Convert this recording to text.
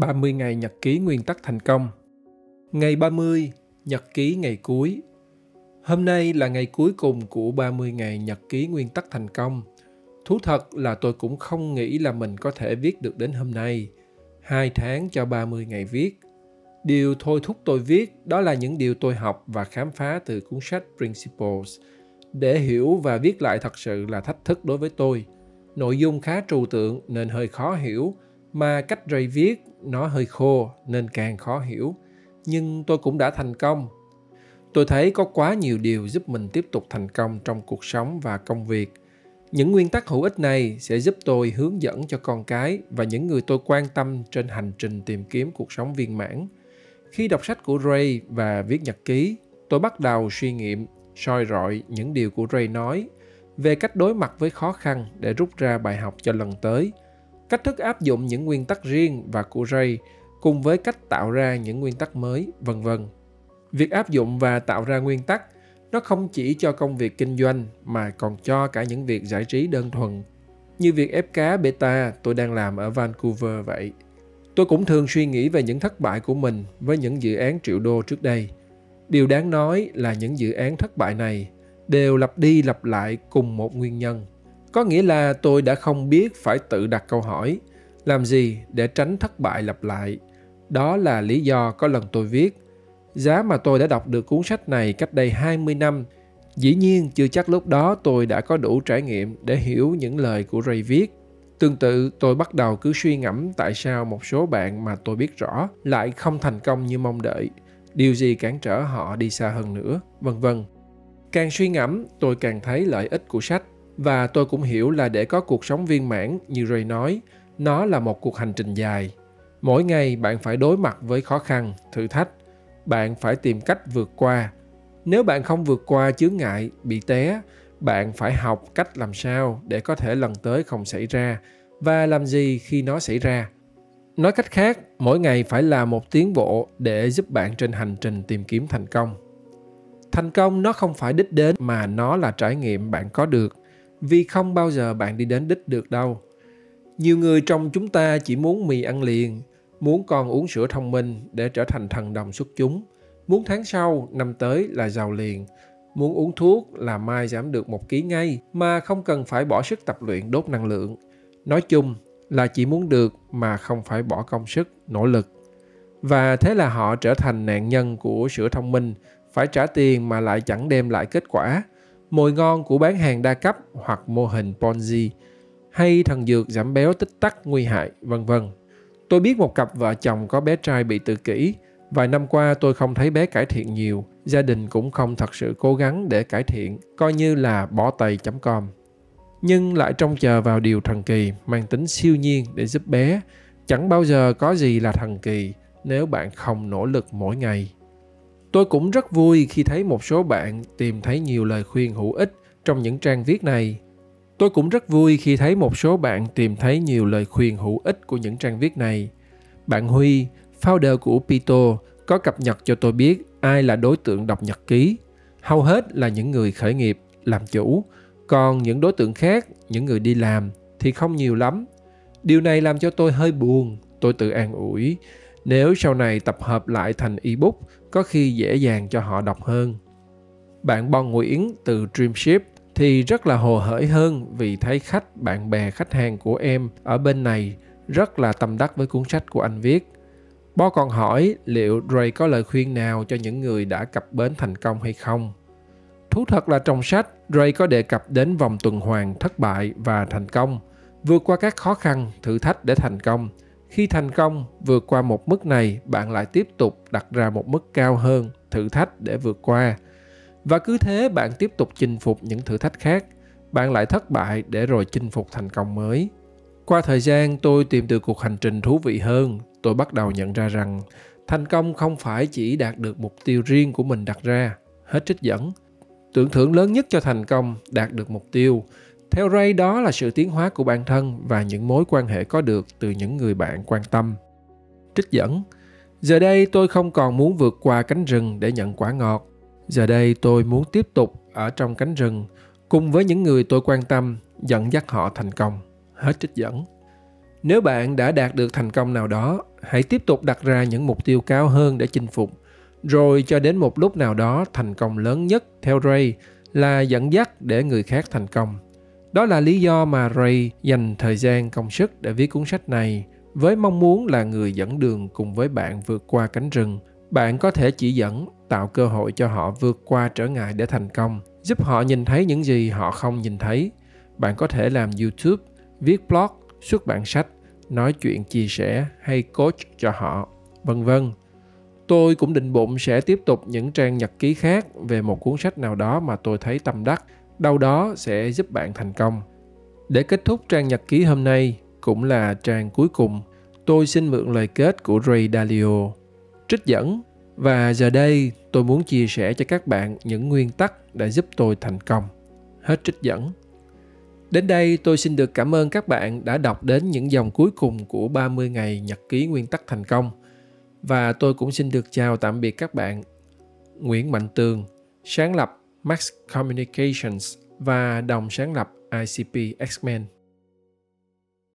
30 ngày nhật ký nguyên tắc thành công. Ngày 30, nhật ký ngày cuối. Hôm nay là ngày cuối cùng của 30 ngày nhật ký nguyên tắc thành công. Thú thật là tôi cũng không nghĩ là mình có thể viết được đến hôm nay. Hai tháng cho 30 ngày viết. Điều thôi thúc tôi viết đó là những điều tôi học và khám phá từ cuốn sách Principles. Để hiểu và viết lại thật sự là thách thức đối với tôi. Nội dung khá trừu tượng nên hơi khó hiểu, mà cách Ray viết nó hơi khô nên càng khó hiểu, nhưng tôi cũng đã thành công. Tôi thấy có quá nhiều điều giúp mình tiếp tục thành công trong cuộc sống và công việc. Những nguyên tắc hữu ích này sẽ giúp tôi hướng dẫn cho con cái và những người tôi quan tâm trên hành trình tìm kiếm cuộc sống viên mãn. Khi đọc sách của ray và viết nhật ký, tôi bắt đầu suy nghiệm, soi rọi những điều của ray nói về cách đối mặt với khó khăn để rút ra bài học cho lần tới cách thức áp dụng những nguyên tắc riêng và của Ray cùng với cách tạo ra những nguyên tắc mới, vân vân. Việc áp dụng và tạo ra nguyên tắc nó không chỉ cho công việc kinh doanh mà còn cho cả những việc giải trí đơn thuần như việc ép cá beta tôi đang làm ở Vancouver vậy. Tôi cũng thường suy nghĩ về những thất bại của mình với những dự án triệu đô trước đây. Điều đáng nói là những dự án thất bại này đều lặp đi lặp lại cùng một nguyên nhân – có nghĩa là tôi đã không biết phải tự đặt câu hỏi làm gì để tránh thất bại lặp lại. Đó là lý do có lần tôi viết giá mà tôi đã đọc được cuốn sách này cách đây 20 năm dĩ nhiên chưa chắc lúc đó tôi đã có đủ trải nghiệm để hiểu những lời của Ray viết. Tương tự, tôi bắt đầu cứ suy ngẫm tại sao một số bạn mà tôi biết rõ lại không thành công như mong đợi, điều gì cản trở họ đi xa hơn nữa, vân vân. Càng suy ngẫm, tôi càng thấy lợi ích của sách và tôi cũng hiểu là để có cuộc sống viên mãn, như ray nói, nó là một cuộc hành trình dài. Mỗi ngày bạn phải đối mặt với khó khăn, thử thách. Bạn phải tìm cách vượt qua. Nếu bạn không vượt qua chướng ngại, bị té, bạn phải học cách làm sao để có thể lần tới không xảy ra và làm gì khi nó xảy ra. Nói cách khác, mỗi ngày phải là một tiến bộ để giúp bạn trên hành trình tìm kiếm thành công. Thành công nó không phải đích đến mà nó là trải nghiệm bạn có được vì không bao giờ bạn đi đến đích được đâu. Nhiều người trong chúng ta chỉ muốn mì ăn liền, muốn con uống sữa thông minh để trở thành thần đồng xuất chúng. Muốn tháng sau, năm tới là giàu liền. Muốn uống thuốc là mai giảm được một ký ngay, mà không cần phải bỏ sức tập luyện đốt năng lượng. Nói chung là chỉ muốn được mà không phải bỏ công sức, nỗ lực. Và thế là họ trở thành nạn nhân của sữa thông minh, phải trả tiền mà lại chẳng đem lại kết quả mồi ngon của bán hàng đa cấp hoặc mô hình Ponzi hay thần dược giảm béo tích tắc nguy hại, vân vân. Tôi biết một cặp vợ chồng có bé trai bị tự kỷ. Vài năm qua tôi không thấy bé cải thiện nhiều, gia đình cũng không thật sự cố gắng để cải thiện, coi như là bỏ tay.com. Nhưng lại trông chờ vào điều thần kỳ mang tính siêu nhiên để giúp bé. Chẳng bao giờ có gì là thần kỳ nếu bạn không nỗ lực mỗi ngày. Tôi cũng rất vui khi thấy một số bạn tìm thấy nhiều lời khuyên hữu ích trong những trang viết này. Tôi cũng rất vui khi thấy một số bạn tìm thấy nhiều lời khuyên hữu ích của những trang viết này. Bạn Huy, founder của Pito, có cập nhật cho tôi biết ai là đối tượng đọc nhật ký. Hầu hết là những người khởi nghiệp, làm chủ, còn những đối tượng khác, những người đi làm thì không nhiều lắm. Điều này làm cho tôi hơi buồn, tôi tự an ủi. Nếu sau này tập hợp lại thành ebook có khi dễ dàng cho họ đọc hơn. Bạn Bon Nguyễn từ Dreamship thì rất là hồ hởi hơn vì thấy khách, bạn bè, khách hàng của em ở bên này rất là tâm đắc với cuốn sách của anh viết. Bo còn hỏi liệu Ray có lời khuyên nào cho những người đã cập bến thành công hay không. Thú thật là trong sách, Ray có đề cập đến vòng tuần hoàn thất bại và thành công, vượt qua các khó khăn, thử thách để thành công – khi thành công, vượt qua một mức này, bạn lại tiếp tục đặt ra một mức cao hơn, thử thách để vượt qua. Và cứ thế, bạn tiếp tục chinh phục những thử thách khác. Bạn lại thất bại để rồi chinh phục thành công mới. Qua thời gian, tôi tìm được cuộc hành trình thú vị hơn. Tôi bắt đầu nhận ra rằng, thành công không phải chỉ đạt được mục tiêu riêng của mình đặt ra. Hết trích dẫn. Tưởng thưởng lớn nhất cho thành công đạt được mục tiêu theo Ray đó là sự tiến hóa của bản thân và những mối quan hệ có được từ những người bạn quan tâm. Trích dẫn Giờ đây tôi không còn muốn vượt qua cánh rừng để nhận quả ngọt. Giờ đây tôi muốn tiếp tục ở trong cánh rừng cùng với những người tôi quan tâm dẫn dắt họ thành công. Hết trích dẫn. Nếu bạn đã đạt được thành công nào đó, hãy tiếp tục đặt ra những mục tiêu cao hơn để chinh phục. Rồi cho đến một lúc nào đó, thành công lớn nhất theo Ray là dẫn dắt để người khác thành công. Đó là lý do mà Ray dành thời gian công sức để viết cuốn sách này với mong muốn là người dẫn đường cùng với bạn vượt qua cánh rừng. Bạn có thể chỉ dẫn, tạo cơ hội cho họ vượt qua trở ngại để thành công, giúp họ nhìn thấy những gì họ không nhìn thấy. Bạn có thể làm YouTube, viết blog, xuất bản sách, nói chuyện chia sẻ hay coach cho họ, vân vân. Tôi cũng định bụng sẽ tiếp tục những trang nhật ký khác về một cuốn sách nào đó mà tôi thấy tâm đắc, đâu đó sẽ giúp bạn thành công. Để kết thúc trang nhật ký hôm nay, cũng là trang cuối cùng, tôi xin mượn lời kết của Ray Dalio. Trích dẫn và giờ đây tôi muốn chia sẻ cho các bạn những nguyên tắc đã giúp tôi thành công. Hết trích dẫn. Đến đây tôi xin được cảm ơn các bạn đã đọc đến những dòng cuối cùng của 30 ngày nhật ký nguyên tắc thành công. Và tôi cũng xin được chào tạm biệt các bạn. Nguyễn Mạnh Tường, sáng lập Max Communications và đồng sáng lập ICP X-Men.